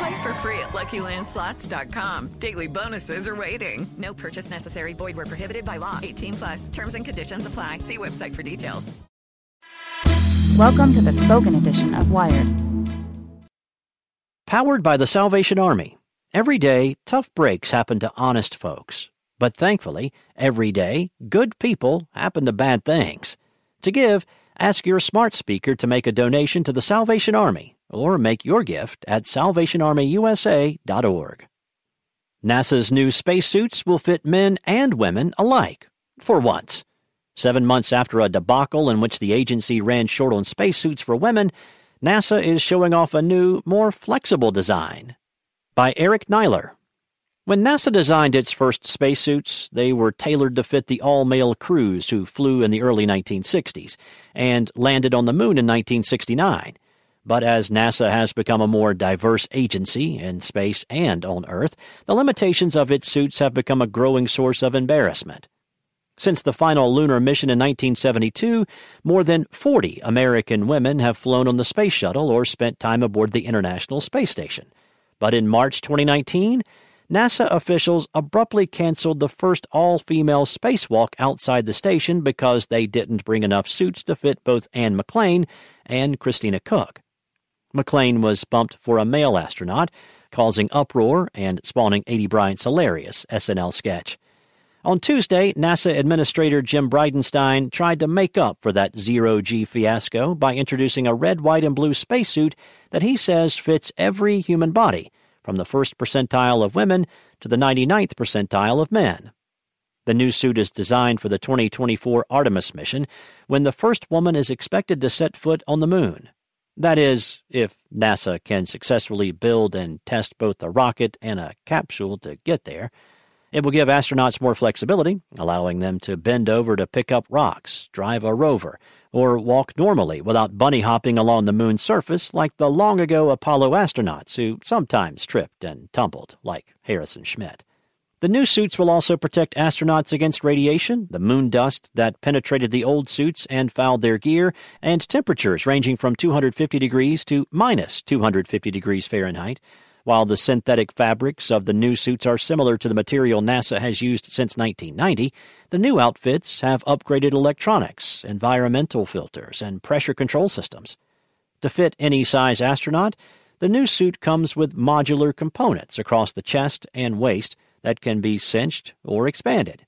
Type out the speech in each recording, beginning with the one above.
Play for free at LuckyLandSlots.com. Daily bonuses are waiting. No purchase necessary. Void where prohibited by law. 18 plus. Terms and conditions apply. See website for details. Welcome to the spoken edition of Wired. Powered by the Salvation Army. Every day, tough breaks happen to honest folks. But thankfully, every day, good people happen to bad things. To give, ask your smart speaker to make a donation to the Salvation Army or make your gift at salvationarmyusa.org. NASA's new spacesuits will fit men and women alike, for once. Seven months after a debacle in which the agency ran short on spacesuits for women, NASA is showing off a new, more flexible design. By Eric Niiler. When NASA designed its first spacesuits, they were tailored to fit the all male crews who flew in the early 1960s and landed on the moon in 1969. But as NASA has become a more diverse agency in space and on Earth, the limitations of its suits have become a growing source of embarrassment. Since the final lunar mission in 1972, more than 40 American women have flown on the space shuttle or spent time aboard the International Space Station. But in March 2019, NASA officials abruptly canceled the first all female spacewalk outside the station because they didn't bring enough suits to fit both Anne McClain and Christina Koch. McClain was bumped for a male astronaut, causing uproar and spawning Aidy Bryant's hilarious SNL sketch. On Tuesday, NASA Administrator Jim Bridenstine tried to make up for that zero G fiasco by introducing a red, white, and blue spacesuit that he says fits every human body from the first percentile of women to the 99th percentile of men. The new suit is designed for the 2024 Artemis mission, when the first woman is expected to set foot on the moon. That is, if NASA can successfully build and test both a rocket and a capsule to get there. It will give astronauts more flexibility, allowing them to bend over to pick up rocks, drive a rover, or walk normally without bunny hopping along the moon's surface like the long ago Apollo astronauts who sometimes tripped and tumbled, like Harrison Schmitt. The new suits will also protect astronauts against radiation, the moon dust that penetrated the old suits and fouled their gear, and temperatures ranging from 250 degrees to minus 250 degrees Fahrenheit. While the synthetic fabrics of the new suits are similar to the material NASA has used since 1990, the new outfits have upgraded electronics, environmental filters, and pressure control systems. To fit any size astronaut, the new suit comes with modular components across the chest and waist that can be cinched or expanded.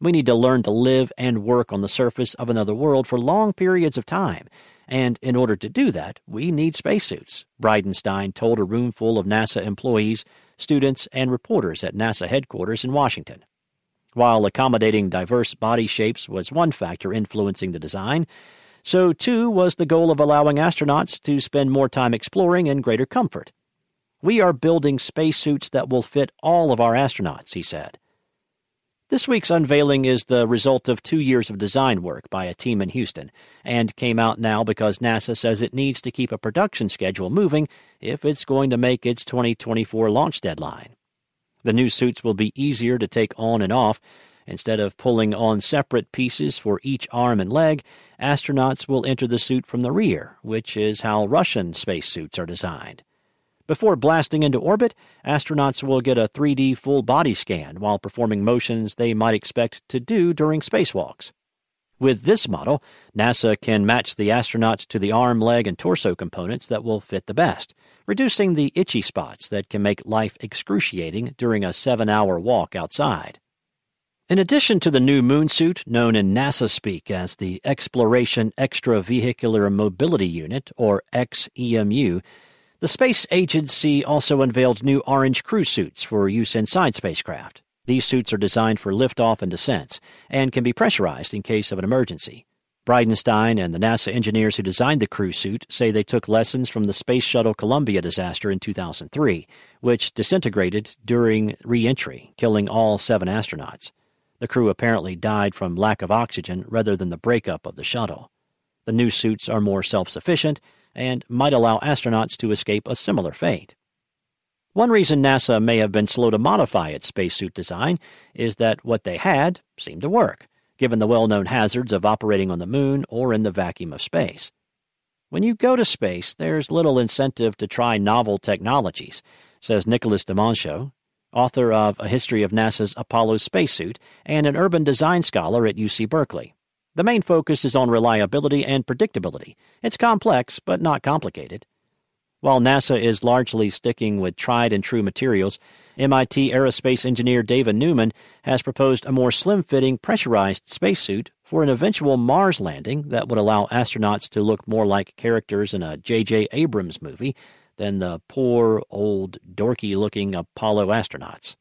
We need to learn to live and work on the surface of another world for long periods of time and in order to do that, we need spacesuits, Bridenstine told a roomful of NASA employees, students, and reporters at NASA headquarters in Washington. While accommodating diverse body shapes was one factor influencing the design, so too was the goal of allowing astronauts to spend more time exploring in greater comfort. We are building spacesuits that will fit all of our astronauts, he said. This week's unveiling is the result of two years of design work by a team in Houston, and came out now because NASA says it needs to keep a production schedule moving if it's going to make its 2024 launch deadline. The new suits will be easier to take on and off. Instead of pulling on separate pieces for each arm and leg, astronauts will enter the suit from the rear, which is how Russian spacesuits are designed. Before blasting into orbit, astronauts will get a 3D full body scan while performing motions they might expect to do during spacewalks. With this model, NASA can match the astronaut to the arm, leg, and torso components that will fit the best, reducing the itchy spots that can make life excruciating during a seven hour walk outside. In addition to the new moon suit, known in NASA speak as the Exploration Extravehicular Mobility Unit, or XEMU, the space agency also unveiled new orange crew suits for use inside spacecraft. These suits are designed for liftoff and descents and can be pressurized in case of an emergency. Bridenstine and the NASA engineers who designed the crew suit say they took lessons from the Space Shuttle Columbia disaster in 2003, which disintegrated during re entry, killing all seven astronauts. The crew apparently died from lack of oxygen rather than the breakup of the shuttle. The new suits are more self sufficient and might allow astronauts to escape a similar fate. One reason NASA may have been slow to modify its spacesuit design is that what they had seemed to work, given the well known hazards of operating on the moon or in the vacuum of space. When you go to space, there's little incentive to try novel technologies, says Nicholas de Monchaux, author of A History of NASA's Apollo Spacesuit and an urban design scholar at UC Berkeley. The main focus is on reliability and predictability. It's complex, but not complicated. While NASA is largely sticking with tried and true materials, MIT aerospace engineer Dava Newman has proposed a more slim fitting pressurized spacesuit for an eventual Mars landing that would allow astronauts to look more like characters in a J.J. Abrams movie than the poor, old, dorky looking Apollo astronauts.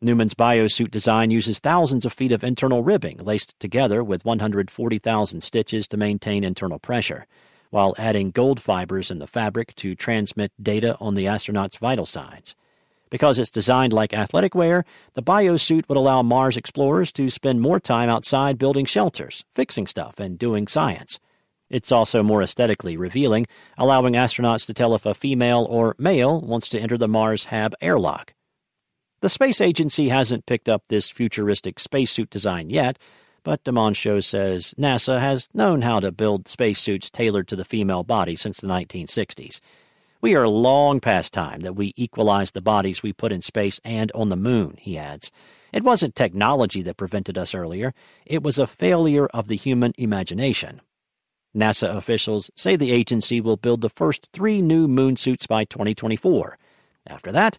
Newman's biosuit design uses thousands of feet of internal ribbing laced together with 140,000 stitches to maintain internal pressure, while adding gold fibers in the fabric to transmit data on the astronaut's vital signs. Because it's designed like athletic wear, the biosuit would allow Mars explorers to spend more time outside building shelters, fixing stuff, and doing science. It's also more aesthetically revealing, allowing astronauts to tell if a female or male wants to enter the Mars HAB airlock. The space agency hasn't picked up this futuristic spacesuit design yet, but de Monchaux says NASA has known how to build spacesuits tailored to the female body since the 1960s. We are long past time that we equalize the bodies we put in space and on the moon, he adds. It wasn't technology that prevented us earlier, it was a failure of the human imagination. NASA officials say the agency will build the first three new moon suits by 2024. After that,